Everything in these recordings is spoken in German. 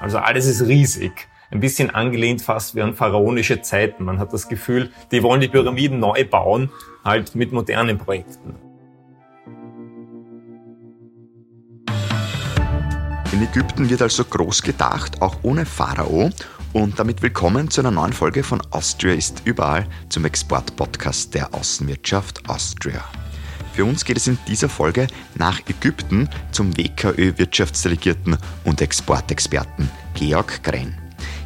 Also alles ist riesig. Ein bisschen angelehnt fast wie an pharaonische Zeiten. Man hat das Gefühl, die wollen die Pyramiden neu bauen, halt mit modernen Projekten. In Ägypten wird also groß gedacht, auch ohne Pharao. Und damit willkommen zu einer neuen Folge von Austria ist überall zum Export-Podcast der Außenwirtschaft Austria. Für uns geht es in dieser Folge nach Ägypten zum WKÖ-Wirtschaftsdelegierten und Exportexperten Georg Gren.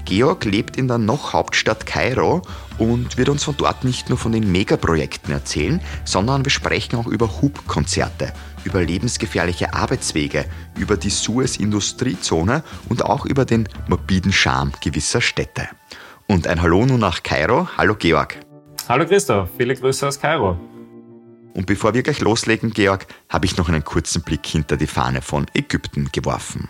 Georg lebt in der noch Hauptstadt Kairo und wird uns von dort nicht nur von den Megaprojekten erzählen, sondern wir sprechen auch über Hubkonzerte, über lebensgefährliche Arbeitswege, über die Suez-Industriezone und auch über den morbiden Charme gewisser Städte. Und ein Hallo nun nach Kairo. Hallo Georg. Hallo Christoph, viele Grüße aus Kairo. Und bevor wir gleich loslegen, Georg, habe ich noch einen kurzen Blick hinter die Fahne von Ägypten geworfen.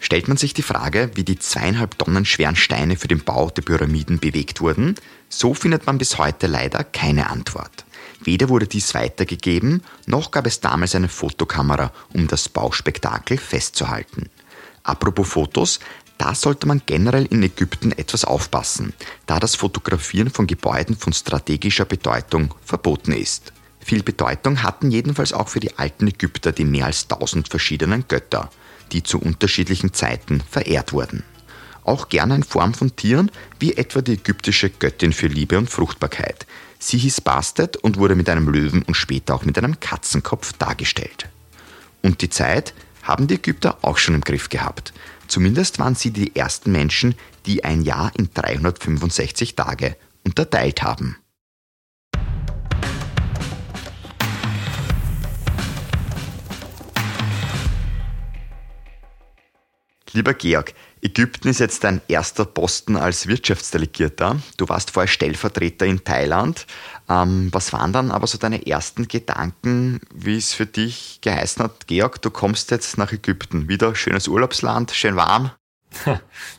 Stellt man sich die Frage, wie die zweieinhalb Tonnen schweren Steine für den Bau der Pyramiden bewegt wurden, so findet man bis heute leider keine Antwort. Weder wurde dies weitergegeben, noch gab es damals eine Fotokamera, um das Bauspektakel festzuhalten. Apropos Fotos, da sollte man generell in Ägypten etwas aufpassen, da das Fotografieren von Gebäuden von strategischer Bedeutung verboten ist. Viel Bedeutung hatten jedenfalls auch für die alten Ägypter die mehr als tausend verschiedenen Götter, die zu unterschiedlichen Zeiten verehrt wurden. Auch gerne in Form von Tieren, wie etwa die ägyptische Göttin für Liebe und Fruchtbarkeit. Sie hieß Bastet und wurde mit einem Löwen und später auch mit einem Katzenkopf dargestellt. Und die Zeit haben die Ägypter auch schon im Griff gehabt. Zumindest waren sie die ersten Menschen, die ein Jahr in 365 Tage unterteilt haben. Lieber Georg, Ägypten ist jetzt dein erster Posten als Wirtschaftsdelegierter. Du warst vorher Stellvertreter in Thailand. Ähm, was waren dann aber so deine ersten Gedanken, wie es für dich geheißen hat, Georg, du kommst jetzt nach Ägypten. Wieder schönes Urlaubsland, schön warm.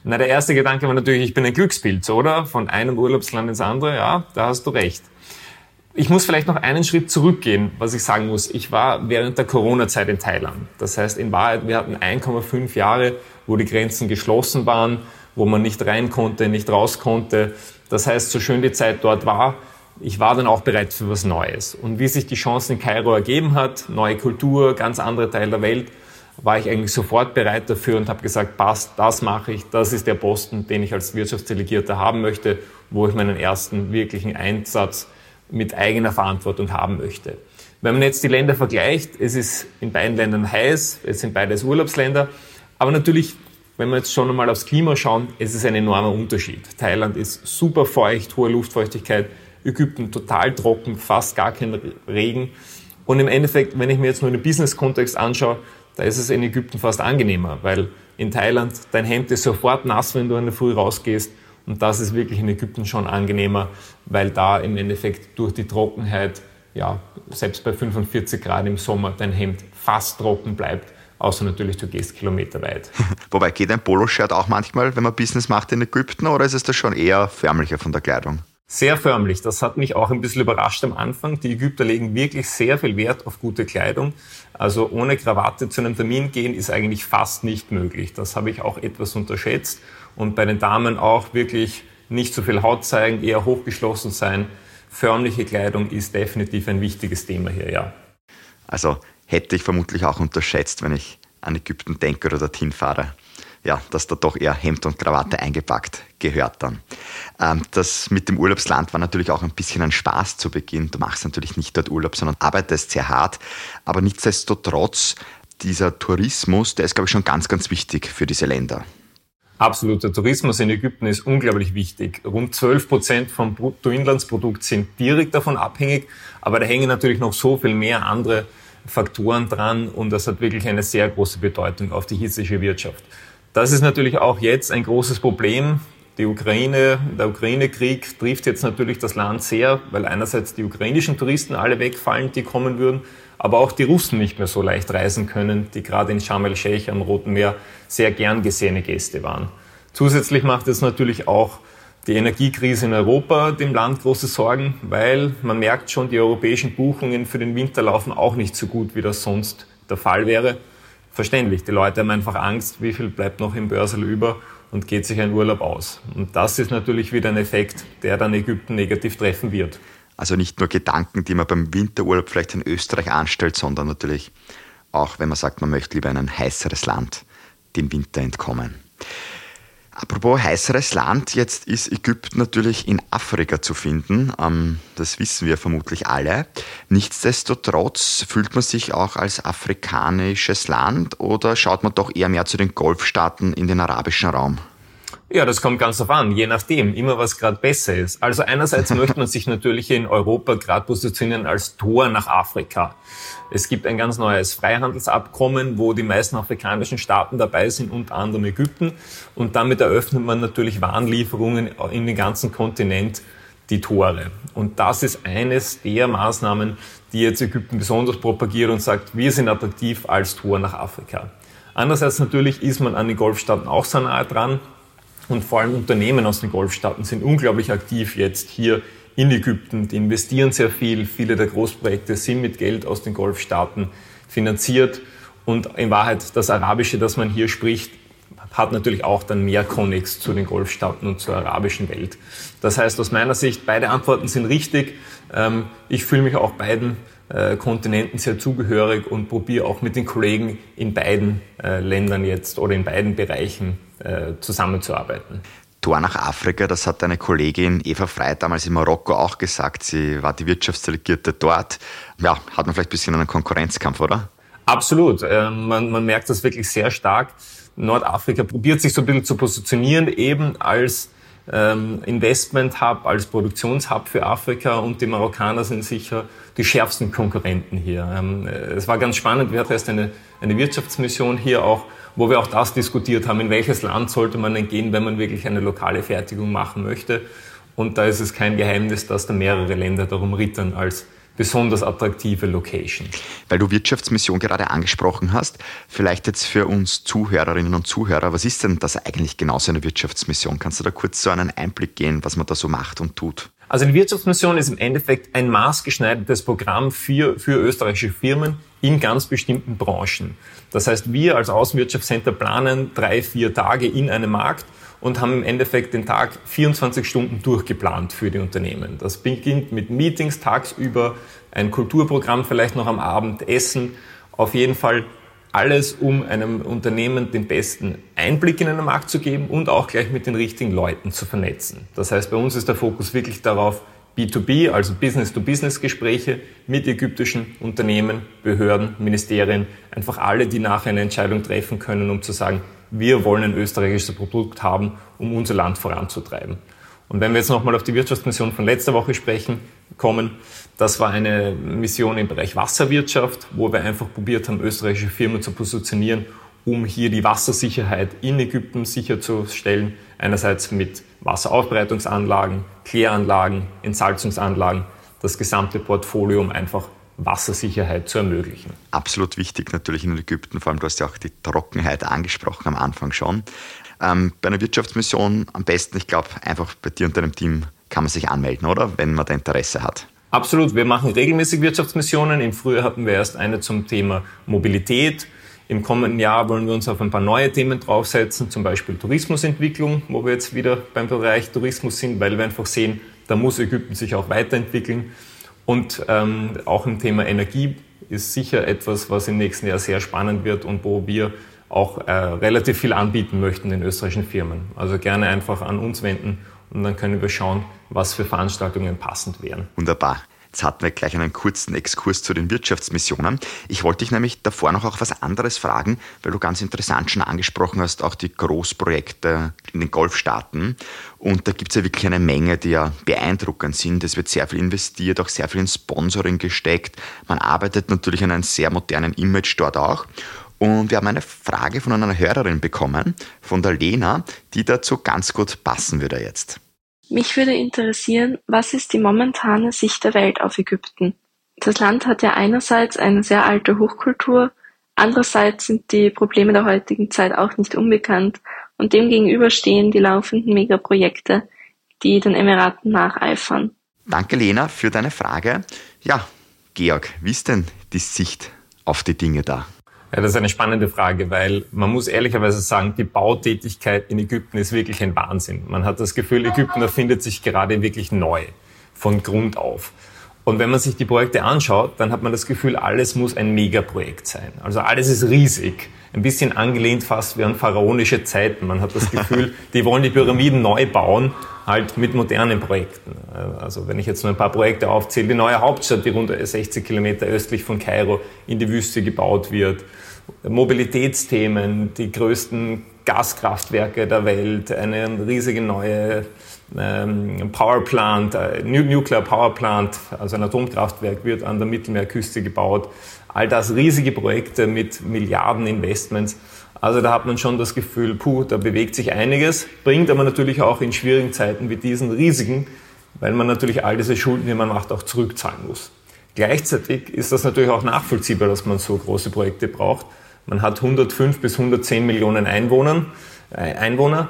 Na, der erste Gedanke war natürlich, ich bin ein Glückspilz, oder? Von einem Urlaubsland ins andere, ja, da hast du recht. Ich muss vielleicht noch einen Schritt zurückgehen, was ich sagen muss. Ich war während der Corona-Zeit in Thailand. Das heißt, in Wahrheit, wir hatten 1,5 Jahre, wo die Grenzen geschlossen waren, wo man nicht rein konnte, nicht raus konnte. Das heißt, so schön die Zeit dort war, ich war dann auch bereit für was Neues. Und wie sich die Chance in Kairo ergeben hat, neue Kultur, ganz andere Teil der Welt, war ich eigentlich sofort bereit dafür und habe gesagt, passt, das mache ich, das ist der Posten, den ich als Wirtschaftsdelegierter haben möchte, wo ich meinen ersten wirklichen Einsatz mit eigener Verantwortung haben möchte. Wenn man jetzt die Länder vergleicht, es ist in beiden Ländern heiß, es sind beides Urlaubsländer, aber natürlich, wenn wir jetzt schon einmal aufs Klima schauen, es ist ein enormer Unterschied. Thailand ist super feucht, hohe Luftfeuchtigkeit, Ägypten total trocken, fast gar kein Regen. Und im Endeffekt, wenn ich mir jetzt nur den Business-Kontext anschaue, da ist es in Ägypten fast angenehmer, weil in Thailand dein Hemd ist sofort nass, wenn du in der Früh rausgehst und das ist wirklich in Ägypten schon angenehmer, weil da im Endeffekt durch die Trockenheit, ja, selbst bei 45 Grad im Sommer dein Hemd fast trocken bleibt. Außer natürlich, du gehst kilometerweit. Wobei geht ein Poloshirt auch manchmal, wenn man Business macht in Ägypten, oder ist es da schon eher förmlicher von der Kleidung? Sehr förmlich. Das hat mich auch ein bisschen überrascht am Anfang. Die Ägypter legen wirklich sehr viel Wert auf gute Kleidung. Also ohne Krawatte zu einem Termin gehen ist eigentlich fast nicht möglich. Das habe ich auch etwas unterschätzt und bei den Damen auch wirklich nicht so viel Haut zeigen, eher hochgeschlossen sein. Förmliche Kleidung ist definitiv ein wichtiges Thema hier, ja. Also hätte ich vermutlich auch unterschätzt, wenn ich an Ägypten denke oder dorthin fahre. Ja, dass da doch eher Hemd und Krawatte eingepackt gehört dann. Ähm, das mit dem Urlaubsland war natürlich auch ein bisschen ein Spaß zu Beginn. Du machst natürlich nicht dort Urlaub, sondern arbeitest sehr hart. Aber nichtsdestotrotz, dieser Tourismus, der ist, glaube ich, schon ganz, ganz wichtig für diese Länder. Absolut. Der Tourismus in Ägypten ist unglaublich wichtig. Rund 12 Prozent vom Bruttoinlandsprodukt sind direkt davon abhängig, aber da hängen natürlich noch so viel mehr andere Faktoren dran und das hat wirklich eine sehr große Bedeutung auf die hitzische Wirtschaft. Das ist natürlich auch jetzt ein großes Problem. Die Ukraine, der Ukraine-Krieg trifft jetzt natürlich das Land sehr, weil einerseits die ukrainischen Touristen alle wegfallen, die kommen würden, aber auch die Russen nicht mehr so leicht reisen können, die gerade in Sharm el-Sheikh am Roten Meer sehr gern gesehene Gäste waren. Zusätzlich macht es natürlich auch Die Energiekrise in Europa dem Land große Sorgen, weil man merkt schon, die europäischen Buchungen für den Winter laufen auch nicht so gut, wie das sonst der Fall wäre. Verständlich, die Leute haben einfach Angst, wie viel bleibt noch im Börsel über und geht sich ein Urlaub aus. Und das ist natürlich wieder ein Effekt, der dann Ägypten negativ treffen wird. Also nicht nur Gedanken, die man beim Winterurlaub vielleicht in Österreich anstellt, sondern natürlich auch, wenn man sagt, man möchte lieber in ein heißeres Land dem Winter entkommen. Apropos heißeres Land, jetzt ist Ägypten natürlich in Afrika zu finden. Ähm, das wissen wir vermutlich alle. Nichtsdestotrotz fühlt man sich auch als afrikanisches Land oder schaut man doch eher mehr zu den Golfstaaten in den arabischen Raum? Ja, das kommt ganz auf an, je nachdem, immer was gerade besser ist. Also einerseits möchte man sich natürlich in Europa gerade positionieren als Tor nach Afrika. Es gibt ein ganz neues Freihandelsabkommen, wo die meisten afrikanischen Staaten dabei sind, unter anderem Ägypten. Und damit eröffnet man natürlich Warenlieferungen in den ganzen Kontinent die Tore. Und das ist eines der Maßnahmen, die jetzt Ägypten besonders propagiert und sagt, wir sind attraktiv als Tor nach Afrika. Andererseits natürlich ist man an den Golfstaaten auch so nahe dran. Und vor allem Unternehmen aus den Golfstaaten sind unglaublich aktiv jetzt hier in Ägypten. Die investieren sehr viel. Viele der Großprojekte sind mit Geld aus den Golfstaaten finanziert. Und in Wahrheit das Arabische, das man hier spricht, hat natürlich auch dann mehr Konnex zu den Golfstaaten und zur arabischen Welt. Das heißt, aus meiner Sicht, beide Antworten sind richtig. Ähm, ich fühle mich auch beiden äh, Kontinenten sehr zugehörig und probiere auch mit den Kollegen in beiden äh, Ländern jetzt oder in beiden Bereichen äh, zusammenzuarbeiten. Tor nach Afrika, das hat eine Kollegin Eva Frey damals in Marokko auch gesagt. Sie war die Wirtschaftsdelegierte dort. Ja, hat man vielleicht ein bisschen einen Konkurrenzkampf, oder? Absolut. Ähm, man, man merkt das wirklich sehr stark. Nordafrika probiert sich so ein bisschen zu positionieren, eben als ähm, Investment Hub, als Produktionshub für Afrika und die Marokkaner sind sicher die schärfsten Konkurrenten hier. Ähm, es war ganz spannend, wir hatten erst eine, eine Wirtschaftsmission hier auch wo wir auch das diskutiert haben, in welches Land sollte man denn gehen, wenn man wirklich eine lokale Fertigung machen möchte. Und da ist es kein Geheimnis, dass da mehrere Länder darum rittern als besonders attraktive Location. Weil du Wirtschaftsmission gerade angesprochen hast, vielleicht jetzt für uns Zuhörerinnen und Zuhörer, was ist denn das eigentlich genau so eine Wirtschaftsmission? Kannst du da kurz so einen Einblick gehen, was man da so macht und tut? Also die Wirtschaftsmission ist im Endeffekt ein maßgeschneidertes Programm für, für österreichische Firmen in ganz bestimmten Branchen. Das heißt, wir als Außenwirtschaftscenter planen drei, vier Tage in einem Markt und haben im Endeffekt den Tag 24 Stunden durchgeplant für die Unternehmen. Das beginnt mit Meetings tagsüber, ein Kulturprogramm vielleicht noch am Abend, Essen. Auf jeden Fall alles, um einem Unternehmen den besten Einblick in einen Markt zu geben und auch gleich mit den richtigen Leuten zu vernetzen. Das heißt, bei uns ist der Fokus wirklich darauf, B2B, also Business-to-Business-Gespräche mit ägyptischen Unternehmen, Behörden, Ministerien, einfach alle, die nachher eine Entscheidung treffen können, um zu sagen, wir wollen ein österreichisches Produkt haben, um unser Land voranzutreiben. Und wenn wir jetzt nochmal auf die Wirtschaftsmission von letzter Woche sprechen, kommen, das war eine Mission im Bereich Wasserwirtschaft, wo wir einfach probiert haben, österreichische Firmen zu positionieren, um hier die Wassersicherheit in Ägypten sicherzustellen. Einerseits mit Wasseraufbereitungsanlagen, Kläranlagen, Entsalzungsanlagen, das gesamte Portfolio, um einfach Wassersicherheit zu ermöglichen. Absolut wichtig natürlich in Ägypten, vor allem du hast ja auch die Trockenheit angesprochen am Anfang schon. Ähm, bei einer Wirtschaftsmission am besten, ich glaube, einfach bei dir und deinem Team kann man sich anmelden, oder? Wenn man da Interesse hat. Absolut. Wir machen regelmäßig Wirtschaftsmissionen. Im Frühjahr hatten wir erst eine zum Thema Mobilität. Im kommenden Jahr wollen wir uns auf ein paar neue Themen draufsetzen, zum Beispiel Tourismusentwicklung, wo wir jetzt wieder beim Bereich Tourismus sind, weil wir einfach sehen, da muss Ägypten sich auch weiterentwickeln. Und ähm, auch im Thema Energie ist sicher etwas, was im nächsten Jahr sehr spannend wird und wo wir auch äh, relativ viel anbieten möchten den österreichischen Firmen. Also gerne einfach an uns wenden und dann können wir schauen, was für Veranstaltungen passend wären. Wunderbar. Jetzt hatten wir gleich einen kurzen Exkurs zu den Wirtschaftsmissionen. Ich wollte dich nämlich davor noch auch was anderes fragen, weil du ganz interessant schon angesprochen hast, auch die Großprojekte in den Golfstaaten. Und da gibt es ja wirklich eine Menge, die ja beeindruckend sind. Es wird sehr viel investiert, auch sehr viel in Sponsoring gesteckt. Man arbeitet natürlich an einem sehr modernen Image dort auch. Und wir haben eine Frage von einer Hörerin bekommen, von der Lena, die dazu ganz gut passen würde jetzt. Mich würde interessieren, was ist die momentane Sicht der Welt auf Ägypten? Das Land hat ja einerseits eine sehr alte Hochkultur, andererseits sind die Probleme der heutigen Zeit auch nicht unbekannt und demgegenüber stehen die laufenden Megaprojekte die den Emiraten nacheifern. Danke, Lena, für deine Frage. Ja, Georg, wie ist denn die Sicht auf die Dinge da? Ja, das ist eine spannende Frage, weil man muss ehrlicherweise sagen, die Bautätigkeit in Ägypten ist wirklich ein Wahnsinn. Man hat das Gefühl, Ägypten erfindet sich gerade wirklich neu, von Grund auf. Und wenn man sich die Projekte anschaut, dann hat man das Gefühl, alles muss ein Megaprojekt sein. Also alles ist riesig. Ein bisschen angelehnt fast wie an pharaonische Zeiten. Man hat das Gefühl, die wollen die Pyramiden neu bauen, halt mit modernen Projekten. Also wenn ich jetzt nur ein paar Projekte aufzähle, die neue Hauptstadt, die rund 60 Kilometer östlich von Kairo in die Wüste gebaut wird, Mobilitätsthemen, die größten Gaskraftwerke der Welt, eine riesige neue ähm, Power Plant, äh, Nuclear Power Plant, also ein Atomkraftwerk wird an der Mittelmeerküste gebaut. All das riesige Projekte mit Milliarden Investments. Also da hat man schon das Gefühl, puh, da bewegt sich einiges, bringt aber natürlich auch in schwierigen Zeiten wie diesen riesigen, weil man natürlich all diese Schulden, die man macht, auch zurückzahlen muss. Gleichzeitig ist das natürlich auch nachvollziehbar, dass man so große Projekte braucht. Man hat 105 bis 110 Millionen Einwohner, äh, Einwohner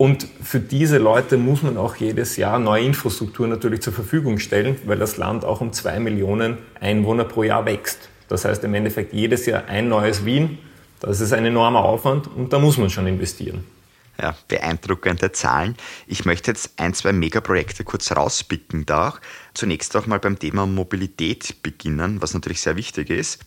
und für diese Leute muss man auch jedes Jahr neue Infrastruktur natürlich zur Verfügung stellen, weil das Land auch um zwei Millionen Einwohner pro Jahr wächst. Das heißt im Endeffekt jedes Jahr ein neues Wien. Das ist ein enormer Aufwand und da muss man schon investieren. Ja, beeindruckende Zahlen. Ich möchte jetzt ein, zwei Megaprojekte kurz rauspicken da. Zunächst auch mal beim Thema Mobilität beginnen, was natürlich sehr wichtig ist.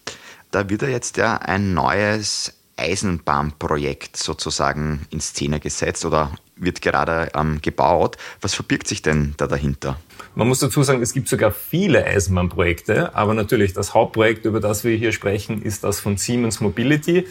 Da wird ja jetzt ja ein neues Eisenbahnprojekt sozusagen in Szene gesetzt oder wird gerade ähm, gebaut. Was verbirgt sich denn da dahinter? Man muss dazu sagen, es gibt sogar viele Eisenbahnprojekte, aber natürlich das Hauptprojekt, über das wir hier sprechen, ist das von Siemens Mobility.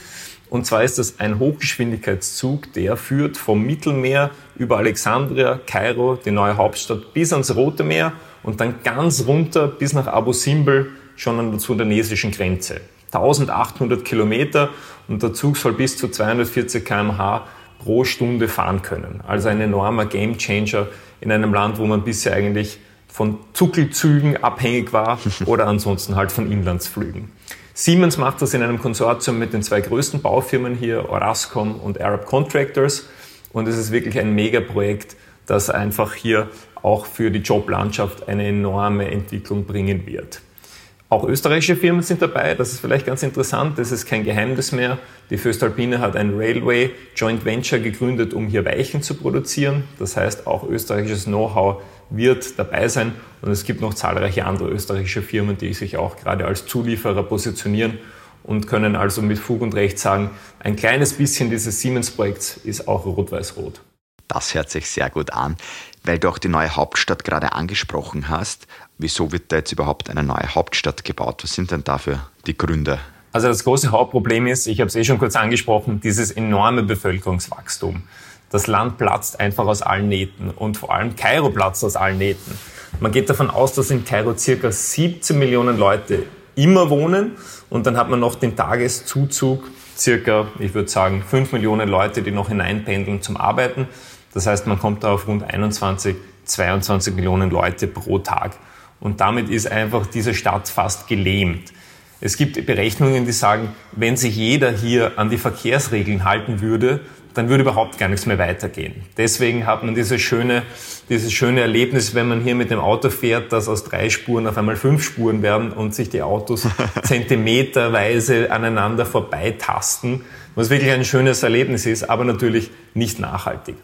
Und zwar ist das ein Hochgeschwindigkeitszug, der führt vom Mittelmeer über Alexandria, Kairo, die neue Hauptstadt, bis ans Rote Meer und dann ganz runter bis nach Abu Simbel, schon an der sudanesischen Grenze. 1800 Kilometer und der Zug soll bis zu 240 kmh pro Stunde fahren können. Also ein enormer Gamechanger in einem Land, wo man bisher eigentlich von Zuckelzügen abhängig war oder ansonsten halt von Inlandsflügen. Siemens macht das in einem Konsortium mit den zwei größten Baufirmen hier, Orascom und Arab Contractors. Und es ist wirklich ein Megaprojekt, das einfach hier auch für die Joblandschaft eine enorme Entwicklung bringen wird. Auch österreichische Firmen sind dabei, das ist vielleicht ganz interessant, das ist kein Geheimnis mehr. Die Föstalpine hat ein Railway Joint Venture gegründet, um hier Weichen zu produzieren. Das heißt, auch österreichisches Know-how wird dabei sein und es gibt noch zahlreiche andere österreichische Firmen, die sich auch gerade als Zulieferer positionieren und können also mit Fug und Recht sagen, ein kleines bisschen dieses Siemens-Projekts ist auch rot-weiß-rot. Das hört sich sehr gut an. Weil du auch die neue Hauptstadt gerade angesprochen hast, wieso wird da jetzt überhaupt eine neue Hauptstadt gebaut? Was sind denn dafür die Gründe? Also das große Hauptproblem ist, ich habe es eh schon kurz angesprochen, dieses enorme Bevölkerungswachstum. Das Land platzt einfach aus allen Nähten und vor allem Kairo platzt aus allen Nähten. Man geht davon aus, dass in Kairo circa 17 Millionen Leute immer wohnen und dann hat man noch den Tageszuzug, circa, ich würde sagen, 5 Millionen Leute, die noch hineinpendeln zum Arbeiten. Das heißt, man kommt da auf rund 21, 22 Millionen Leute pro Tag. Und damit ist einfach diese Stadt fast gelähmt. Es gibt Berechnungen, die sagen, wenn sich jeder hier an die Verkehrsregeln halten würde, dann würde überhaupt gar nichts mehr weitergehen. Deswegen hat man dieses schöne, dieses schöne Erlebnis, wenn man hier mit dem Auto fährt, dass aus drei Spuren auf einmal fünf Spuren werden und sich die Autos zentimeterweise aneinander vorbeitasten, was wirklich ein schönes Erlebnis ist, aber natürlich nicht nachhaltig.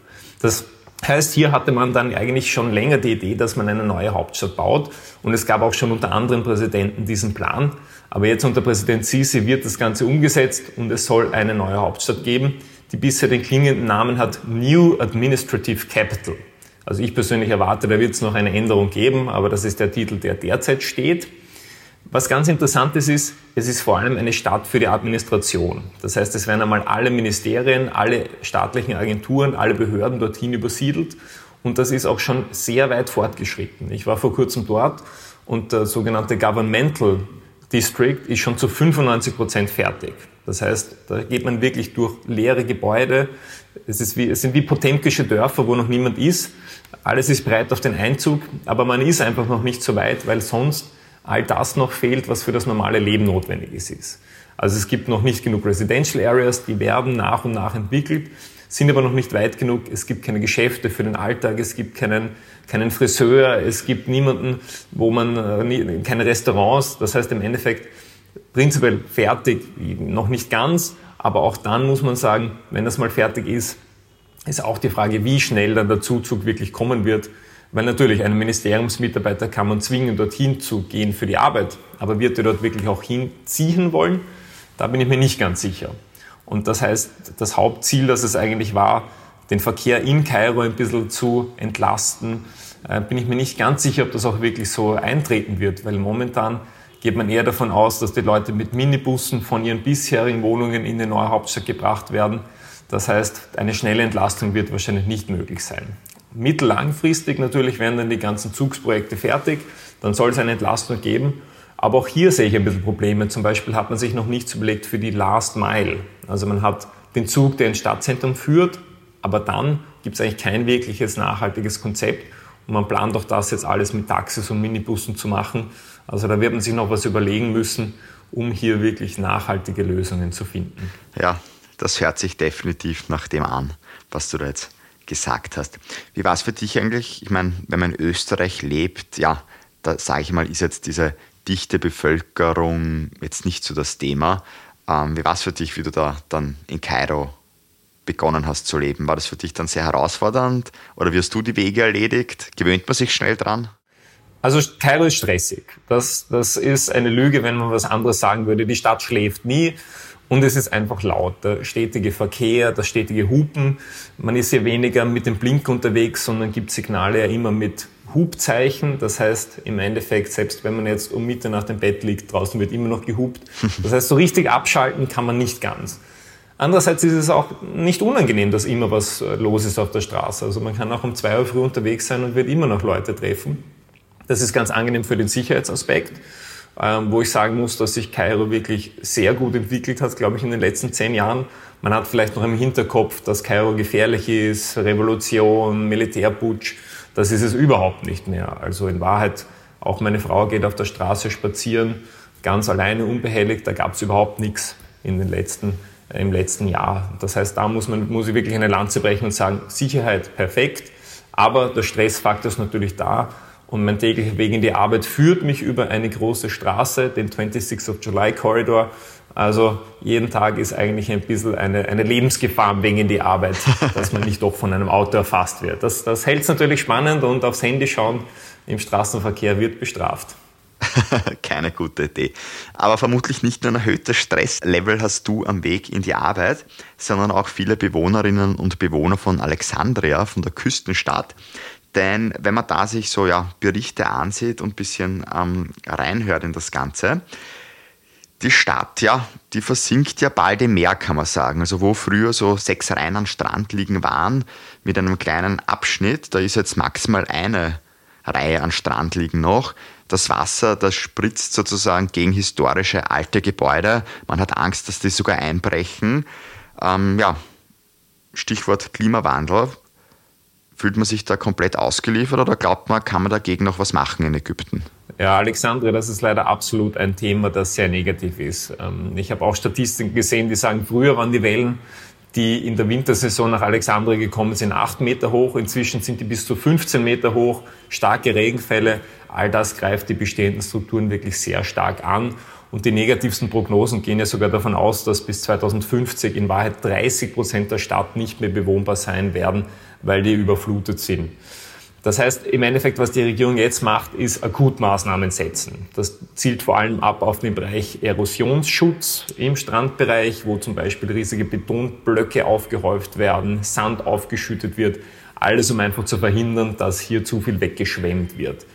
Das heißt, hier hatte man dann eigentlich schon länger die Idee, dass man eine neue Hauptstadt baut. Und es gab auch schon unter anderen Präsidenten diesen Plan. Aber jetzt unter Präsident Sisi wird das Ganze umgesetzt und es soll eine neue Hauptstadt geben, die bisher den klingenden Namen hat New Administrative Capital. Also ich persönlich erwarte, da wird es noch eine Änderung geben, aber das ist der Titel, der derzeit steht. Was ganz interessant ist, ist, es ist vor allem eine Stadt für die Administration. Das heißt, es werden einmal alle Ministerien, alle staatlichen Agenturen, alle Behörden dorthin übersiedelt. Und das ist auch schon sehr weit fortgeschritten. Ich war vor kurzem dort und der sogenannte Governmental District ist schon zu 95 Prozent fertig. Das heißt, da geht man wirklich durch leere Gebäude. Es, ist wie, es sind wie potemkische Dörfer, wo noch niemand ist. Alles ist bereit auf den Einzug, aber man ist einfach noch nicht so weit, weil sonst all das noch fehlt, was für das normale Leben notwendig ist. Also es gibt noch nicht genug Residential Areas, die werden nach und nach entwickelt. Sind aber noch nicht weit genug. Es gibt keine Geschäfte für den Alltag, es gibt keinen, keinen Friseur, es gibt niemanden, wo man, äh, keine Restaurants. Das heißt im Endeffekt prinzipiell fertig, noch nicht ganz, aber auch dann muss man sagen, wenn das mal fertig ist, ist auch die Frage, wie schnell dann der Zuzug wirklich kommen wird. Weil natürlich, einen Ministeriumsmitarbeiter kann man zwingen, dorthin zu gehen für die Arbeit. Aber wird er dort wirklich auch hinziehen wollen? Da bin ich mir nicht ganz sicher. Und das heißt, das Hauptziel, das es eigentlich war, den Verkehr in Kairo ein bisschen zu entlasten, äh, bin ich mir nicht ganz sicher, ob das auch wirklich so eintreten wird, weil momentan geht man eher davon aus, dass die Leute mit Minibussen von ihren bisherigen Wohnungen in die neue Hauptstadt gebracht werden. Das heißt, eine schnelle Entlastung wird wahrscheinlich nicht möglich sein. Mittellangfristig natürlich werden dann die ganzen Zugsprojekte fertig, dann soll es eine Entlastung geben. Aber auch hier sehe ich ein bisschen Probleme. Zum Beispiel hat man sich noch nichts überlegt für die Last Mile. Also man hat den Zug, der ins Stadtzentrum führt, aber dann gibt es eigentlich kein wirkliches nachhaltiges Konzept. Und man plant auch das jetzt alles mit Taxis und Minibussen zu machen. Also da wird man sich noch was überlegen müssen, um hier wirklich nachhaltige Lösungen zu finden. Ja, das hört sich definitiv nach dem an, was du da jetzt gesagt hast. Wie war es für dich eigentlich? Ich meine, wenn man in Österreich lebt, ja, da sage ich mal, ist jetzt diese dichte Bevölkerung jetzt nicht so das Thema. Ähm, wie war es für dich, wie du da dann in Kairo begonnen hast zu leben? War das für dich dann sehr herausfordernd oder wie hast du die Wege erledigt? Gewöhnt man sich schnell dran? Also Kairo ist stressig. Das, das ist eine Lüge, wenn man was anderes sagen würde. Die Stadt schläft nie und es ist einfach laut. Der stetige Verkehr, das stetige Hupen. Man ist hier weniger mit dem Blink unterwegs, sondern gibt Signale ja immer mit Hubzeichen. Das heißt, im Endeffekt, selbst wenn man jetzt um Mitternacht im Bett liegt, draußen wird immer noch gehupt. Das heißt, so richtig abschalten kann man nicht ganz. Andererseits ist es auch nicht unangenehm, dass immer was äh, los ist auf der Straße. Also man kann auch um zwei Uhr früh unterwegs sein und wird immer noch Leute treffen. Das ist ganz angenehm für den Sicherheitsaspekt, ähm, wo ich sagen muss, dass sich Kairo wirklich sehr gut entwickelt hat, glaube ich, in den letzten zehn Jahren. Man hat vielleicht noch im Hinterkopf, dass Kairo gefährlich ist, Revolution, Militärputsch. Das ist es überhaupt nicht mehr. Also in Wahrheit, auch meine Frau geht auf der Straße spazieren, ganz alleine, unbehelligt. Da gab es überhaupt nichts in den letzten im letzten Jahr. Das heißt, da muss, man, muss ich wirklich eine Lanze brechen und sagen, Sicherheit perfekt, aber der Stressfaktor ist natürlich da und mein täglicher Weg in die Arbeit führt mich über eine große Straße, den 26th of July Corridor. Also jeden Tag ist eigentlich ein bisschen eine, eine Lebensgefahr wegen in die Arbeit, dass man nicht doch von einem Auto erfasst wird. Das, das hält es natürlich spannend und aufs Handy schauen im Straßenverkehr wird bestraft. Keine gute Idee. Aber vermutlich nicht nur ein erhöhtes Stresslevel hast du am Weg in die Arbeit, sondern auch viele Bewohnerinnen und Bewohner von Alexandria, von der Küstenstadt. Denn wenn man da sich so ja, Berichte ansieht und ein bisschen ähm, reinhört in das Ganze, die Stadt, ja, die versinkt ja bald im Meer, kann man sagen. Also wo früher so sechs Reihen an Strand liegen waren, mit einem kleinen Abschnitt, da ist jetzt maximal eine Reihe an Strand liegen noch das Wasser, das spritzt sozusagen gegen historische alte Gebäude. Man hat Angst, dass die sogar einbrechen. Ähm, ja, Stichwort Klimawandel. Fühlt man sich da komplett ausgeliefert oder glaubt man, kann man dagegen noch was machen in Ägypten? Ja, Alexandre, das ist leider absolut ein Thema, das sehr negativ ist. Ähm, ich habe auch Statistiken gesehen, die sagen, früher waren die Wellen die in der Wintersaison nach Alexandria gekommen sind, acht Meter hoch. Inzwischen sind die bis zu 15 Meter hoch. Starke Regenfälle. All das greift die bestehenden Strukturen wirklich sehr stark an. Und die negativsten Prognosen gehen ja sogar davon aus, dass bis 2050 in Wahrheit 30 Prozent der Stadt nicht mehr bewohnbar sein werden, weil die überflutet sind. Das heißt, im Endeffekt, was die Regierung jetzt macht, ist Akutmaßnahmen setzen. Das zielt vor allem ab auf den Bereich Erosionsschutz im Strandbereich, wo zum Beispiel riesige Betonblöcke aufgehäuft werden, Sand aufgeschüttet wird. Alles, um einfach zu verhindern, dass hier zu viel weggeschwemmt wird.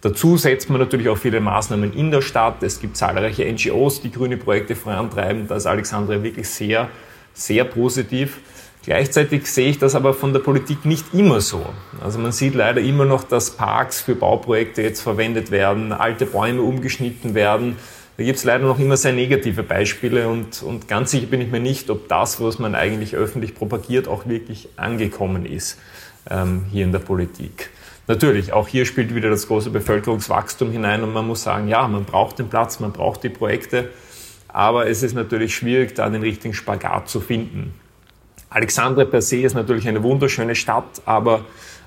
Dazu setzt man natürlich auch viele Maßnahmen in der Stadt. Es gibt zahlreiche NGOs, die grüne Projekte vorantreiben. Da ist Alexandria wirklich sehr, sehr positiv. Gleichzeitig sehe ich das aber von der Politik nicht immer so. Also man sieht leider immer noch, dass Parks für Bauprojekte jetzt verwendet werden, alte Bäume umgeschnitten werden. Da gibt es leider noch immer sehr negative Beispiele und, und ganz sicher bin ich mir nicht, ob das, was man eigentlich öffentlich propagiert, auch wirklich angekommen ist ähm, hier in der Politik. Natürlich, auch hier spielt wieder das große Bevölkerungswachstum hinein und man muss sagen, ja, man braucht den Platz, man braucht die Projekte, aber es ist natürlich schwierig, da den richtigen Spagat zu finden. Alexandria per se ist natürlich eine wunderschöne Stadt, aber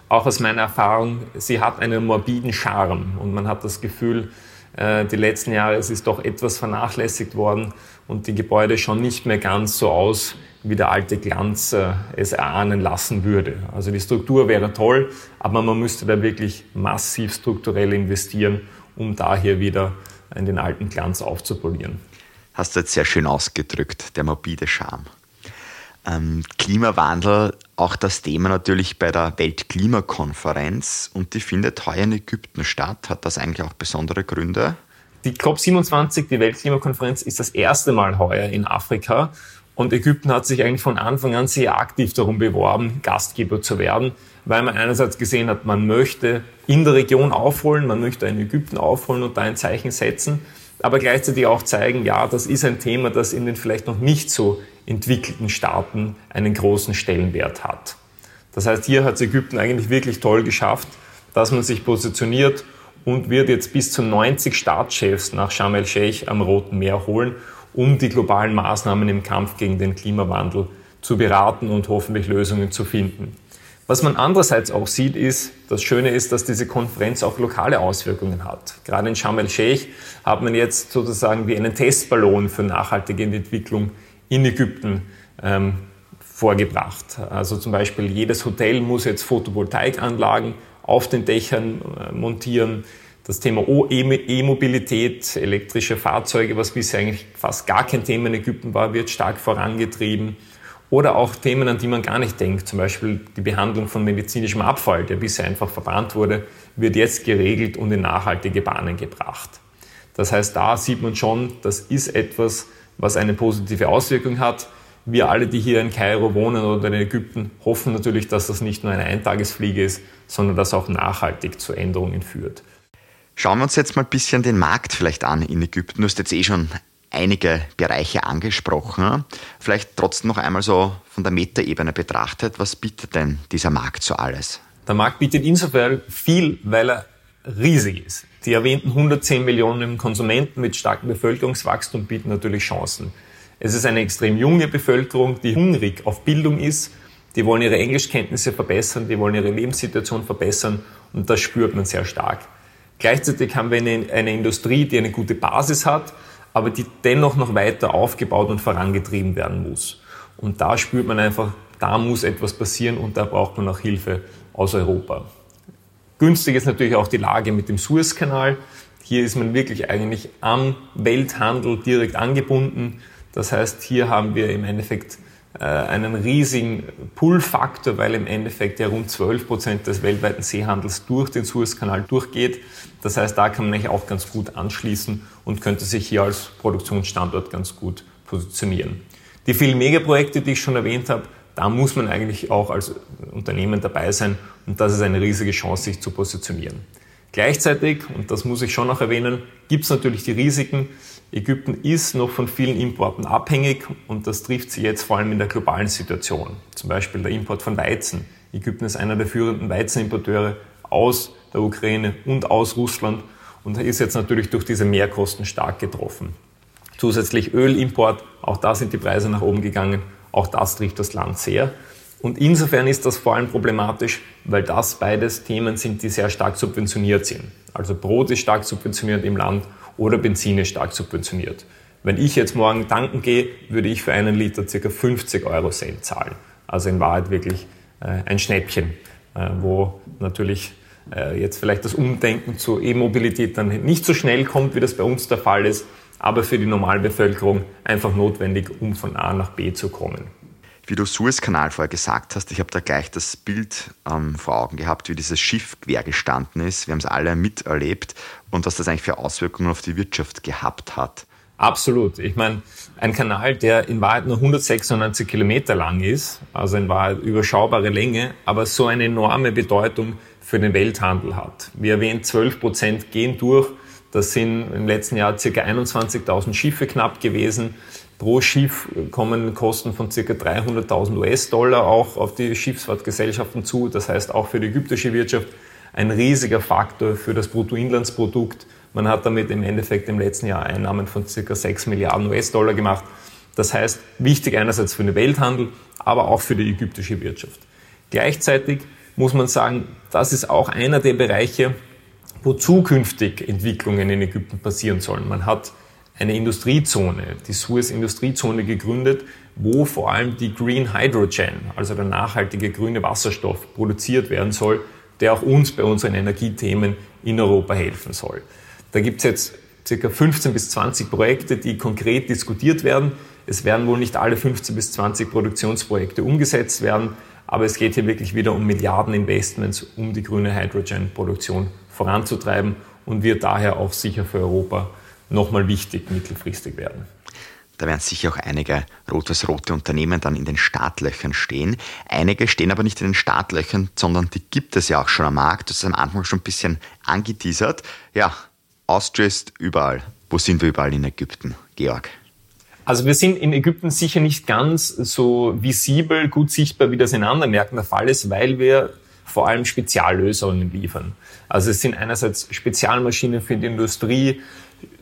auch aus meiner Erfahrung, sie hat einen morbiden Charme und man hat das Gefühl, äh, die letzten Jahre es ist doch etwas vernachlässigt worden und die Gebäude schauen nicht mehr ganz so aus, wie der alte Glanz äh, es erahnen lassen würde. Also die Struktur wäre toll, aber man müsste da wirklich massiv strukturell investieren, um da hier wieder in den alten Glanz aufzupolieren. Hast du jetzt sehr schön ausgedrückt, der morbide Charme. Ähm, Klimawandel, auch das Thema natürlich bei der Weltklimakonferenz und die findet heuer in Ägypten statt. Hat das eigentlich auch besondere Gründe? Die COP27, die Weltklimakonferenz, ist das erste Mal heuer in Afrika und Ägypten hat sich eigentlich von Anfang an sehr aktiv darum beworben, Gastgeber zu werden, weil man einerseits gesehen hat, man möchte in der Region aufholen, man möchte in Ägypten aufholen und da ein Zeichen setzen, aber gleichzeitig auch zeigen, ja, das ist ein Thema, das in den vielleicht noch nicht so entwickelten Staaten einen großen Stellenwert hat. Das heißt, hier hat es Ägypten eigentlich wirklich toll geschafft, dass man sich positioniert und wird jetzt bis zu 90 Staatschefs nach Sharm el-Sheikh am Roten Meer holen, um die globalen Maßnahmen im Kampf gegen den Klimawandel zu beraten und hoffentlich Lösungen zu finden. Was man andererseits auch sieht, ist, das Schöne ist, dass diese Konferenz auch lokale Auswirkungen hat. Gerade in Sharm el-Sheikh hat man jetzt sozusagen wie einen Testballon für nachhaltige Entwicklung in Ägypten ähm, vorgebracht. Also zum Beispiel jedes Hotel muss jetzt Photovoltaikanlagen auf den Dächern äh, montieren. Das Thema E-Mobilität, elektrische Fahrzeuge, was bisher eigentlich fast gar kein Thema in Ägypten war, wird stark vorangetrieben. Oder auch Themen, an die man gar nicht denkt, zum Beispiel die Behandlung von medizinischem Abfall, der bisher einfach verbrannt wurde, wird jetzt geregelt und in nachhaltige Bahnen gebracht. Das heißt, da sieht man schon, das ist etwas, was eine positive Auswirkung hat. Wir alle, die hier in Kairo wohnen oder in Ägypten, hoffen natürlich, dass das nicht nur eine Eintagesfliege ist, sondern dass auch nachhaltig zu Änderungen führt. Schauen wir uns jetzt mal ein bisschen den Markt vielleicht an in Ägypten. Du hast jetzt eh schon einige Bereiche angesprochen. Vielleicht trotzdem noch einmal so von der Metaebene betrachtet. Was bietet denn dieser Markt so alles? Der Markt bietet insofern viel, weil er riesig ist. Die erwähnten 110 Millionen Konsumenten mit starkem Bevölkerungswachstum bieten natürlich Chancen. Es ist eine extrem junge Bevölkerung, die hungrig auf Bildung ist. Die wollen ihre Englischkenntnisse verbessern, die wollen ihre Lebenssituation verbessern und das spürt man sehr stark. Gleichzeitig haben wir eine, eine Industrie, die eine gute Basis hat, aber die dennoch noch weiter aufgebaut und vorangetrieben werden muss. Und da spürt man einfach, da muss etwas passieren und da braucht man auch Hilfe aus Europa. Günstig ist natürlich auch die Lage mit dem Suezkanal. Hier ist man wirklich eigentlich am Welthandel direkt angebunden. Das heißt, hier haben wir im Endeffekt einen riesigen Pull-Faktor, weil im Endeffekt ja rund 12 Prozent des weltweiten Seehandels durch den Suezkanal durchgeht. Das heißt, da kann man eigentlich auch ganz gut anschließen und könnte sich hier als Produktionsstandort ganz gut positionieren. Die vielen Megaprojekte, die ich schon erwähnt habe, da muss man eigentlich auch als Unternehmen dabei sein und das ist eine riesige Chance, sich zu positionieren. Gleichzeitig, und das muss ich schon noch erwähnen, gibt es natürlich die Risiken. Ägypten ist noch von vielen Importen abhängig und das trifft sie jetzt vor allem in der globalen Situation. Zum Beispiel der Import von Weizen. Ägypten ist einer der führenden Weizenimporteure aus der Ukraine und aus Russland und ist jetzt natürlich durch diese Mehrkosten stark getroffen. Zusätzlich Ölimport, auch da sind die Preise nach oben gegangen auch das trifft das Land sehr. Und insofern ist das vor allem problematisch, weil das beides Themen sind, die sehr stark subventioniert sind. Also Brot ist stark subventioniert im Land oder Benzin ist stark subventioniert. Wenn ich jetzt morgen tanken gehe, würde ich für einen Liter ca. 50 Euro Cent zahlen. Also in Wahrheit wirklich äh, ein Schnäppchen, äh, wo natürlich äh, jetzt vielleicht das Umdenken zur E-Mobilität dann nicht so schnell kommt, wie das bei uns der Fall ist, aber für die Normalbevölkerung einfach notwendig, um von A nach B zu kommen. Wie du Suezkanal vorher gesagt hast, ich habe da gleich das Bild ähm, vor Augen gehabt, wie dieses Schiff quer gestanden ist. Wir haben es alle miterlebt und was das eigentlich für Auswirkungen auf die Wirtschaft gehabt hat. Absolut. Ich meine, ein Kanal, der in Wahrheit nur 196 Kilometer lang ist, also in Wahrheit überschaubare Länge, aber so eine enorme Bedeutung für den Welthandel hat. Wie erwähnt, 12 Prozent gehen durch das sind im letzten Jahr ca. 21.000 Schiffe knapp gewesen. Pro Schiff kommen Kosten von ca. 300.000 US-Dollar auch auf die Schiffsfahrtgesellschaften zu. Das heißt auch für die ägyptische Wirtschaft ein riesiger Faktor für das Bruttoinlandsprodukt. Man hat damit im Endeffekt im letzten Jahr Einnahmen von ca. 6 Milliarden US-Dollar gemacht. Das heißt, wichtig einerseits für den Welthandel, aber auch für die ägyptische Wirtschaft. Gleichzeitig muss man sagen, das ist auch einer der Bereiche, wo zukünftig Entwicklungen in Ägypten passieren sollen. Man hat eine Industriezone, die Suez Industriezone gegründet, wo vor allem die Green Hydrogen, also der nachhaltige grüne Wasserstoff, produziert werden soll, der auch uns bei unseren Energiethemen in Europa helfen soll. Da gibt es jetzt ca. 15 bis 20 Projekte, die konkret diskutiert werden. Es werden wohl nicht alle 15 bis 20 Produktionsprojekte umgesetzt werden, aber es geht hier wirklich wieder um Milliardeninvestments, um die grüne Hydrogen-Produktion voranzutreiben und wird daher auch sicher für Europa nochmal wichtig mittelfristig werden. Da werden sicher auch einige rot-weiß-rote Unternehmen dann in den Startlöchern stehen. Einige stehen aber nicht in den Startlöchern, sondern die gibt es ja auch schon am Markt. Das ist am Anfang schon ein bisschen angeteasert. Ja, Austria ist überall. Wo sind wir überall in Ägypten? Georg. Also wir sind in Ägypten sicher nicht ganz so visibel, gut sichtbar, wie das in anderen Märkten der Fall ist, weil wir vor allem Speziallösungen liefern. Also es sind einerseits Spezialmaschinen für die Industrie,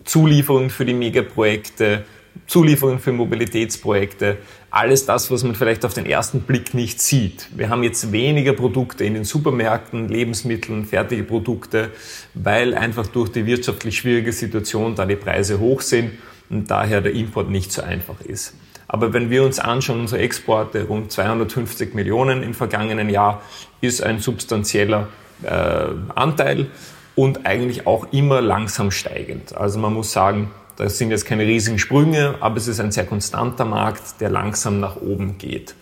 Zulieferungen für die Megaprojekte, Zulieferungen für Mobilitätsprojekte, alles das, was man vielleicht auf den ersten Blick nicht sieht. Wir haben jetzt weniger Produkte in den Supermärkten, Lebensmitteln, fertige Produkte, weil einfach durch die wirtschaftlich schwierige Situation da die Preise hoch sind und daher der Import nicht so einfach ist. Aber wenn wir uns anschauen, unsere Exporte, rund 250 Millionen im vergangenen Jahr, ist ein substanzieller äh, Anteil und eigentlich auch immer langsam steigend. Also man muss sagen, das sind jetzt keine riesigen Sprünge, aber es ist ein sehr konstanter Markt, der langsam nach oben geht.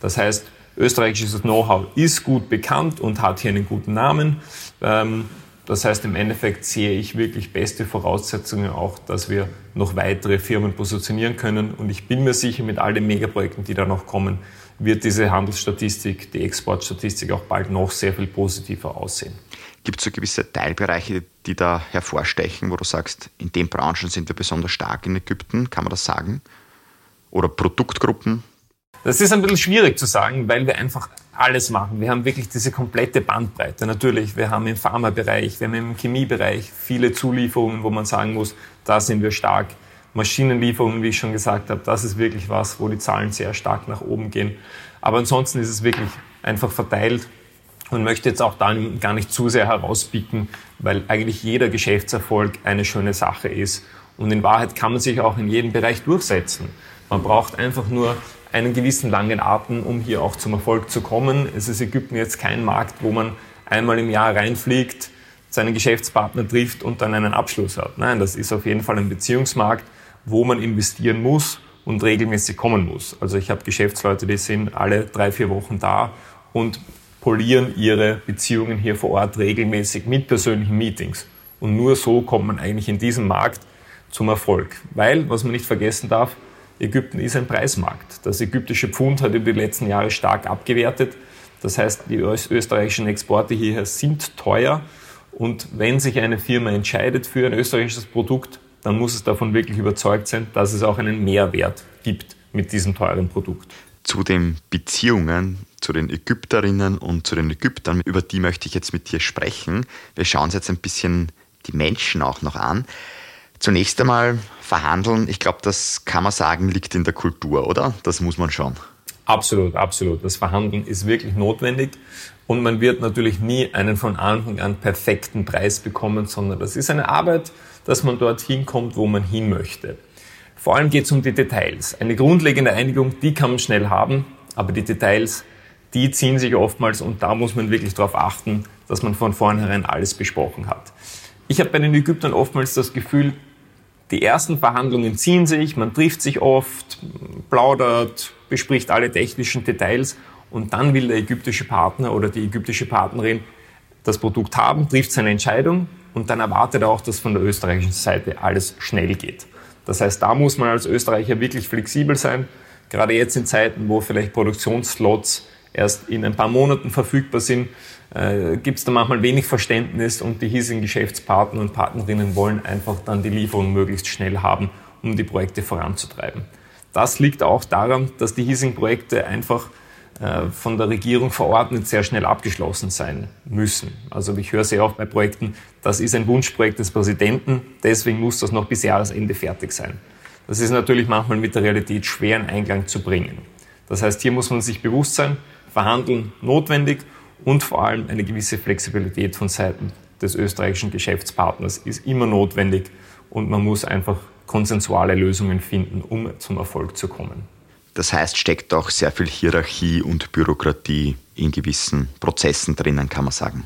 Das heißt, österreichisches Know-how ist gut bekannt und hat hier einen guten Namen. Ähm, das heißt, im Endeffekt sehe ich wirklich beste Voraussetzungen auch, dass wir noch weitere Firmen positionieren können. Und ich bin mir sicher, mit all den Megaprojekten, die da noch kommen, wird diese Handelsstatistik, die Exportstatistik auch bald noch sehr viel positiver aussehen. Gibt es so gewisse Teilbereiche, die da hervorstechen, wo du sagst, in den Branchen sind wir besonders stark in Ägypten? Kann man das sagen? Oder Produktgruppen? Das ist ein bisschen schwierig zu sagen, weil wir einfach alles machen. Wir haben wirklich diese komplette Bandbreite. Natürlich, wir haben im Pharmabereich, wir haben im Chemiebereich viele Zulieferungen, wo man sagen muss, da sind wir stark. Maschinenlieferungen, wie ich schon gesagt habe, das ist wirklich was, wo die Zahlen sehr stark nach oben gehen. Aber ansonsten ist es wirklich einfach verteilt und möchte jetzt auch da gar nicht zu sehr herauspicken, weil eigentlich jeder Geschäftserfolg eine schöne Sache ist. Und in Wahrheit kann man sich auch in jedem Bereich durchsetzen. Man braucht einfach nur einen gewissen langen Atem, um hier auch zum Erfolg zu kommen. Es ist Ägypten jetzt kein Markt, wo man einmal im Jahr reinfliegt, seinen Geschäftspartner trifft und dann einen Abschluss hat. Nein, das ist auf jeden Fall ein Beziehungsmarkt, wo man investieren muss und regelmäßig kommen muss. Also ich habe Geschäftsleute, die sind alle drei, vier Wochen da und polieren ihre Beziehungen hier vor Ort regelmäßig mit persönlichen Meetings. Und nur so kommt man eigentlich in diesem Markt zum Erfolg. Weil, was man nicht vergessen darf, Ägypten ist ein Preismarkt. Das ägyptische Pfund hat über die letzten Jahre stark abgewertet. Das heißt, die österreichischen Exporte hierher sind teuer. Und wenn sich eine Firma entscheidet für ein österreichisches Produkt, dann muss es davon wirklich überzeugt sein, dass es auch einen Mehrwert gibt mit diesem teuren Produkt. Zu den Beziehungen zu den Ägypterinnen und zu den Ägyptern, über die möchte ich jetzt mit dir sprechen. Wir schauen uns jetzt ein bisschen die Menschen auch noch an. Zunächst einmal verhandeln, ich glaube, das kann man sagen, liegt in der Kultur, oder? Das muss man schon. Absolut, absolut. Das Verhandeln ist wirklich notwendig und man wird natürlich nie einen von Anfang an perfekten Preis bekommen, sondern das ist eine Arbeit, dass man dorthin kommt, wo man hin möchte. Vor allem geht es um die Details. Eine grundlegende Einigung, die kann man schnell haben, aber die Details, die ziehen sich oftmals und da muss man wirklich darauf achten, dass man von vornherein alles besprochen hat. Ich habe bei den Ägyptern oftmals das Gefühl, die ersten Verhandlungen ziehen sich, man trifft sich oft, plaudert, bespricht alle technischen Details und dann will der ägyptische Partner oder die ägyptische Partnerin das Produkt haben, trifft seine Entscheidung und dann erwartet er auch, dass von der österreichischen Seite alles schnell geht. Das heißt, da muss man als Österreicher wirklich flexibel sein, gerade jetzt in Zeiten, wo vielleicht Produktionsslots erst in ein paar Monaten verfügbar sind, äh, gibt es da manchmal wenig Verständnis und die hiesigen Geschäftspartner und Partnerinnen wollen einfach dann die Lieferung möglichst schnell haben, um die Projekte voranzutreiben. Das liegt auch daran, dass die hiesigen Projekte einfach äh, von der Regierung verordnet sehr schnell abgeschlossen sein müssen. Also ich höre sehr oft bei Projekten, das ist ein Wunschprojekt des Präsidenten, deswegen muss das noch bis Jahresende fertig sein. Das ist natürlich manchmal mit der Realität schwer in Einklang zu bringen. Das heißt, hier muss man sich bewusst sein, verhandeln notwendig und vor allem eine gewisse Flexibilität von Seiten des österreichischen Geschäftspartners ist immer notwendig und man muss einfach konsensuale Lösungen finden, um zum Erfolg zu kommen. Das heißt, steckt auch sehr viel Hierarchie und Bürokratie in gewissen Prozessen drinnen, kann man sagen.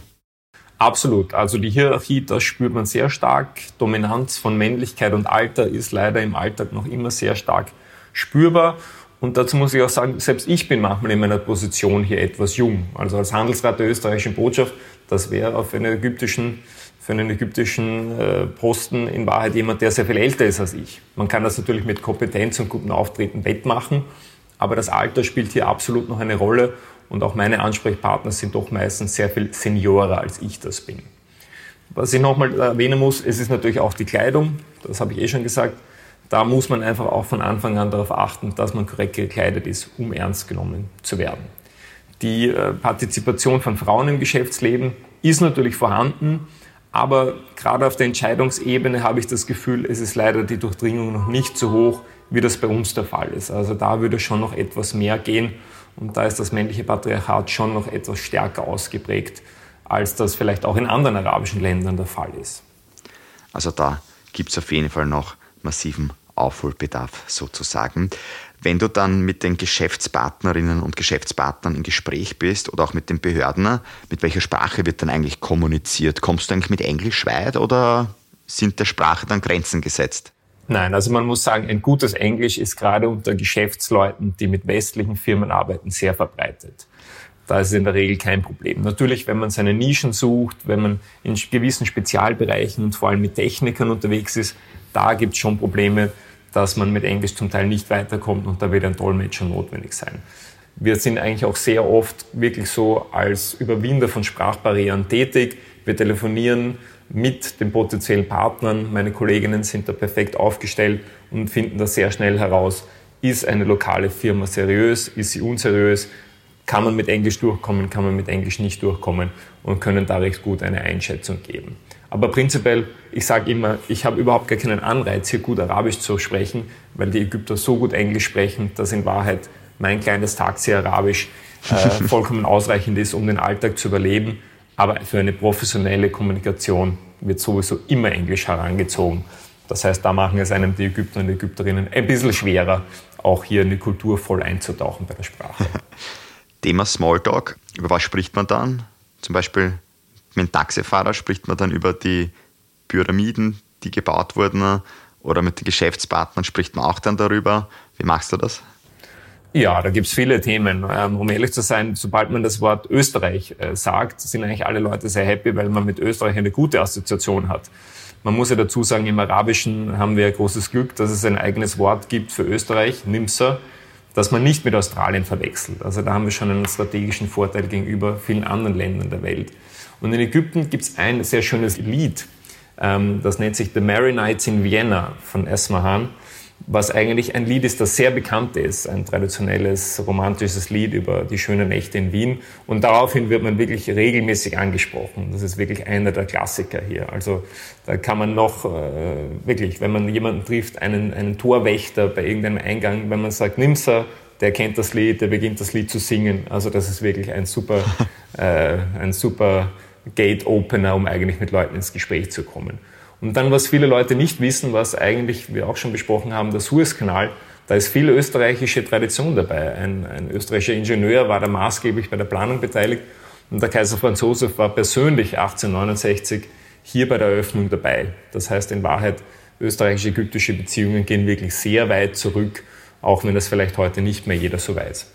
Absolut. Also die Hierarchie, das spürt man sehr stark. Dominanz von Männlichkeit und Alter ist leider im Alltag noch immer sehr stark spürbar. Und dazu muss ich auch sagen, selbst ich bin manchmal in meiner Position hier etwas jung. Also als Handelsrat der österreichischen Botschaft, das wäre auf einen ägyptischen, für einen ägyptischen äh, Posten in Wahrheit jemand, der sehr viel älter ist als ich. Man kann das natürlich mit Kompetenz und gutem Auftreten wettmachen, aber das Alter spielt hier absolut noch eine Rolle und auch meine Ansprechpartner sind doch meistens sehr viel seniorer, als ich das bin. Was ich nochmal erwähnen muss, es ist natürlich auch die Kleidung, das habe ich eh schon gesagt. Da muss man einfach auch von Anfang an darauf achten, dass man korrekt gekleidet ist, um ernst genommen zu werden. Die äh, Partizipation von Frauen im Geschäftsleben ist natürlich vorhanden, aber gerade auf der Entscheidungsebene habe ich das Gefühl, es ist leider die Durchdringung noch nicht so hoch, wie das bei uns der Fall ist. Also da würde schon noch etwas mehr gehen und da ist das männliche Patriarchat schon noch etwas stärker ausgeprägt, als das vielleicht auch in anderen arabischen Ländern der Fall ist. Also da gibt es auf jeden Fall noch massiven Aufholbedarf sozusagen. Wenn du dann mit den Geschäftspartnerinnen und Geschäftspartnern im Gespräch bist oder auch mit den Behörden, mit welcher Sprache wird dann eigentlich kommuniziert? Kommst du eigentlich mit Englisch weit oder sind der Sprache dann Grenzen gesetzt? Nein, also man muss sagen, ein gutes Englisch ist gerade unter Geschäftsleuten, die mit westlichen Firmen arbeiten, sehr verbreitet. Da ist es in der Regel kein Problem. Natürlich, wenn man seine Nischen sucht, wenn man in gewissen Spezialbereichen und vor allem mit Technikern unterwegs ist, da gibt es schon Probleme, dass man mit Englisch zum Teil nicht weiterkommt und da wird ein Dolmetscher notwendig sein. Wir sind eigentlich auch sehr oft wirklich so als Überwinder von Sprachbarrieren tätig. Wir telefonieren mit den potenziellen Partnern. Meine Kolleginnen sind da perfekt aufgestellt und finden da sehr schnell heraus, ist eine lokale Firma seriös, ist sie unseriös, kann man mit Englisch durchkommen, kann man mit Englisch nicht durchkommen und können da recht gut eine Einschätzung geben. Aber prinzipiell, ich sage immer, ich habe überhaupt gar keinen Anreiz, hier gut Arabisch zu sprechen, weil die Ägypter so gut Englisch sprechen, dass in Wahrheit mein kleines Taxi Arabisch äh, vollkommen ausreichend ist, um den Alltag zu überleben. Aber für eine professionelle Kommunikation wird sowieso immer Englisch herangezogen. Das heißt, da machen es einem die Ägypter und Ägypterinnen ein bisschen schwerer, auch hier in die Kultur voll einzutauchen bei der Sprache. Thema Smalltalk. Über was spricht man dann? Zum Beispiel mit dem Taxifahrer spricht man dann über die Pyramiden, die gebaut wurden, oder mit den Geschäftspartnern spricht man auch dann darüber. Wie machst du das? Ja, da gibt's viele Themen. Ähm, um ehrlich zu sein, sobald man das Wort Österreich äh, sagt, sind eigentlich alle Leute sehr happy, weil man mit Österreich eine gute Assoziation hat. Man muss ja dazu sagen, im Arabischen haben wir großes Glück, dass es ein eigenes Wort gibt für Österreich, Nimsa, das man nicht mit Australien verwechselt. Also da haben wir schon einen strategischen Vorteil gegenüber vielen anderen Ländern der Welt. Und in Ägypten gibt's ein sehr schönes Lied, ähm, das nennt sich The Merry Nights in Vienna von Esmahan was eigentlich ein Lied ist, das sehr bekannt ist, ein traditionelles romantisches Lied über die schönen Nächte in Wien. Und daraufhin wird man wirklich regelmäßig angesprochen. Das ist wirklich einer der Klassiker hier. Also da kann man noch äh, wirklich, wenn man jemanden trifft, einen, einen Torwächter bei irgendeinem Eingang, wenn man sagt, nimm's der kennt das Lied, der beginnt das Lied zu singen. Also das ist wirklich ein super, äh, ein super Gate-Opener, um eigentlich mit Leuten ins Gespräch zu kommen. Und dann, was viele Leute nicht wissen, was eigentlich wir auch schon besprochen haben, der Suezkanal, da ist viel österreichische Tradition dabei. Ein, ein österreichischer Ingenieur war da maßgeblich bei der Planung beteiligt und der Kaiser Franz Josef war persönlich 1869 hier bei der Eröffnung dabei. Das heißt in Wahrheit, österreichisch-ägyptische Beziehungen gehen wirklich sehr weit zurück, auch wenn das vielleicht heute nicht mehr jeder so weiß.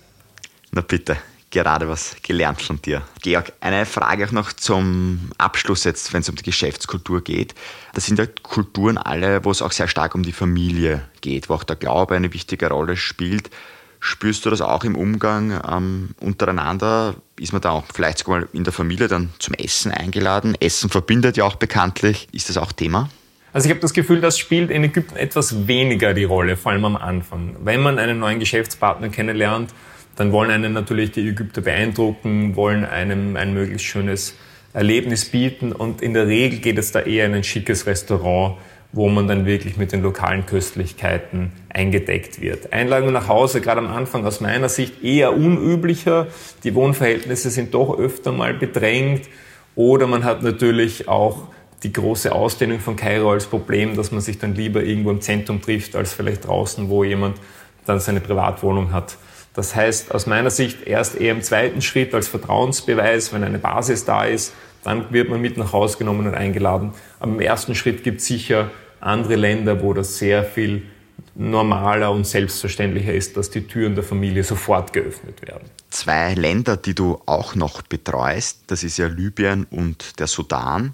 Na bitte gerade was gelernt von dir. Georg, eine Frage auch noch zum Abschluss jetzt, wenn es um die Geschäftskultur geht. Das sind ja Kulturen alle, wo es auch sehr stark um die Familie geht, wo auch der Glaube eine wichtige Rolle spielt. Spürst du das auch im Umgang ähm, untereinander? Ist man da auch vielleicht sogar mal in der Familie dann zum Essen eingeladen? Essen verbindet ja auch bekanntlich. Ist das auch Thema? Also ich habe das Gefühl, das spielt in Ägypten etwas weniger die Rolle, vor allem am Anfang. Wenn man einen neuen Geschäftspartner kennenlernt, dann wollen einen natürlich die Ägypter beeindrucken, wollen einem ein möglichst schönes Erlebnis bieten und in der Regel geht es da eher in ein schickes Restaurant, wo man dann wirklich mit den lokalen Köstlichkeiten eingedeckt wird. Einladungen nach Hause, gerade am Anfang aus meiner Sicht eher unüblicher. Die Wohnverhältnisse sind doch öfter mal bedrängt. Oder man hat natürlich auch die große Ausdehnung von Kairo als Problem, dass man sich dann lieber irgendwo im Zentrum trifft, als vielleicht draußen, wo jemand dann seine Privatwohnung hat. Das heißt, aus meiner Sicht erst eher im zweiten Schritt als Vertrauensbeweis, wenn eine Basis da ist, dann wird man mit nach Hause genommen und eingeladen. Aber im ersten Schritt gibt es sicher andere Länder, wo das sehr viel normaler und selbstverständlicher ist, dass die Türen der Familie sofort geöffnet werden. Zwei Länder, die du auch noch betreust, das ist ja Libyen und der Sudan.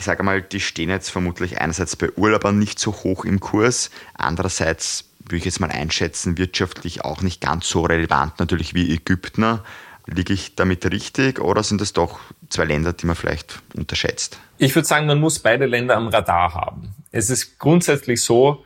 Ich sage mal, die stehen jetzt vermutlich einerseits bei Urlaubern nicht so hoch im Kurs, andererseits würde ich jetzt mal einschätzen, wirtschaftlich auch nicht ganz so relevant natürlich wie Ägypten. Liege ich damit richtig oder sind das doch zwei Länder, die man vielleicht unterschätzt? Ich würde sagen, man muss beide Länder am Radar haben. Es ist grundsätzlich so,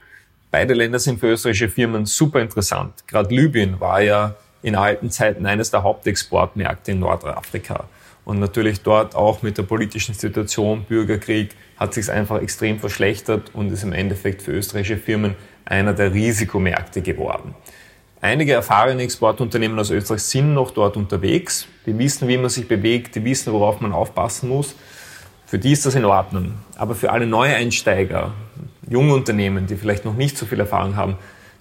beide Länder sind für österreichische Firmen super interessant. Gerade Libyen war ja in alten Zeiten eines der Hauptexportmärkte in Nordafrika. Und natürlich dort auch mit der politischen Situation, Bürgerkrieg, hat sich einfach extrem verschlechtert und ist im Endeffekt für österreichische Firmen einer der Risikomärkte geworden. Einige erfahrene Exportunternehmen aus Österreich sind noch dort unterwegs. Die wissen, wie man sich bewegt, die wissen, worauf man aufpassen muss. Für die ist das in Ordnung. Aber für alle Neueinsteiger, junge Unternehmen, die vielleicht noch nicht so viel Erfahrung haben,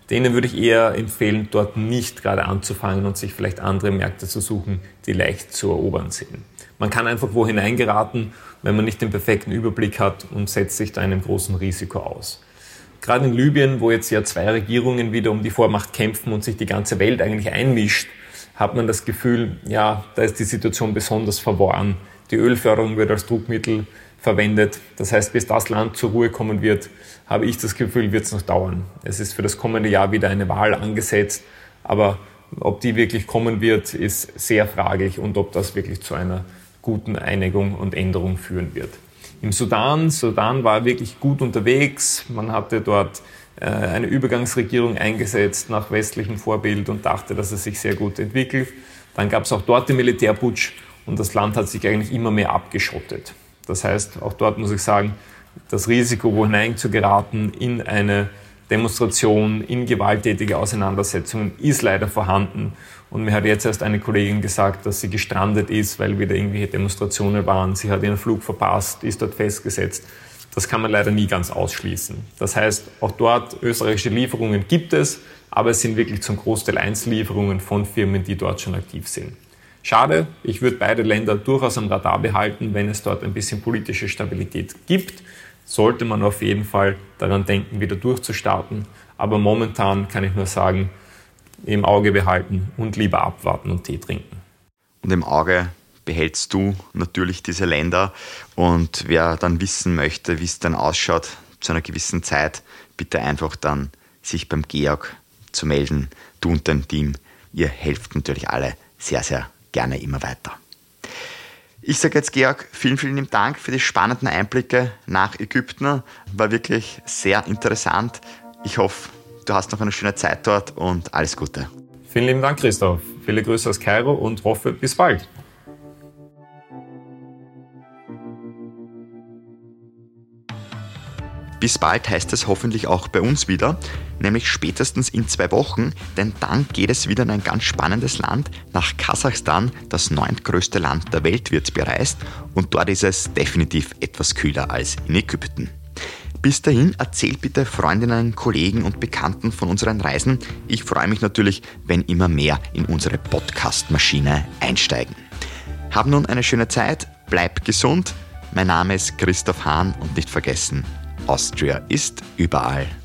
denen würde ich eher empfehlen, dort nicht gerade anzufangen und sich vielleicht andere Märkte zu suchen, die leicht zu erobern sind. Man kann einfach wo hineingeraten, wenn man nicht den perfekten Überblick hat und setzt sich da einem großen Risiko aus. Gerade in Libyen, wo jetzt ja zwei Regierungen wieder um die Vormacht kämpfen und sich die ganze Welt eigentlich einmischt, hat man das Gefühl, ja, da ist die Situation besonders verworren. Die Ölförderung wird als Druckmittel verwendet. Das heißt, bis das Land zur Ruhe kommen wird, habe ich das Gefühl, wird es noch dauern. Es ist für das kommende Jahr wieder eine Wahl angesetzt, aber ob die wirklich kommen wird, ist sehr fraglich und ob das wirklich zu einer guten Einigung und Änderung führen wird. Im Sudan, Sudan war wirklich gut unterwegs. Man hatte dort äh, eine Übergangsregierung eingesetzt nach westlichem Vorbild und dachte, dass es sich sehr gut entwickelt. Dann gab es auch dort den Militärputsch und das Land hat sich eigentlich immer mehr abgeschottet. Das heißt, auch dort muss ich sagen, das Risiko, wo hinein zu geraten in eine Demonstration, in gewalttätige Auseinandersetzungen ist leider vorhanden. Und mir hat jetzt erst eine Kollegin gesagt, dass sie gestrandet ist, weil wieder irgendwelche Demonstrationen waren. Sie hat ihren Flug verpasst, ist dort festgesetzt. Das kann man leider nie ganz ausschließen. Das heißt, auch dort österreichische Lieferungen gibt es, aber es sind wirklich zum Großteil Einzellieferungen von Firmen, die dort schon aktiv sind. Schade, ich würde beide Länder durchaus am Radar behalten, wenn es dort ein bisschen politische Stabilität gibt. Sollte man auf jeden Fall daran denken, wieder durchzustarten. Aber momentan kann ich nur sagen, im Auge behalten und lieber abwarten und Tee trinken. Und im Auge behältst du natürlich diese Länder. Und wer dann wissen möchte, wie es dann ausschaut zu einer gewissen Zeit, bitte einfach dann sich beim Georg zu melden. Du und dein Team, ihr helft natürlich alle sehr, sehr gerne immer weiter. Ich sage jetzt, Georg, vielen, vielen Dank für die spannenden Einblicke nach Ägypten. War wirklich sehr interessant. Ich hoffe, du hast noch eine schöne Zeit dort und alles Gute. Vielen lieben Dank, Christoph. Viele Grüße aus Kairo und hoffe, bis bald. Bis bald heißt es hoffentlich auch bei uns wieder, nämlich spätestens in zwei Wochen, denn dann geht es wieder in ein ganz spannendes Land. Nach Kasachstan, das neuntgrößte Land der Welt, wird bereist und dort ist es definitiv etwas kühler als in Ägypten. Bis dahin erzählt bitte Freundinnen, Kollegen und Bekannten von unseren Reisen. Ich freue mich natürlich, wenn immer mehr in unsere Podcast-Maschine einsteigen. Hab nun eine schöne Zeit, bleib gesund. Mein Name ist Christoph Hahn und nicht vergessen, Austria ist überall.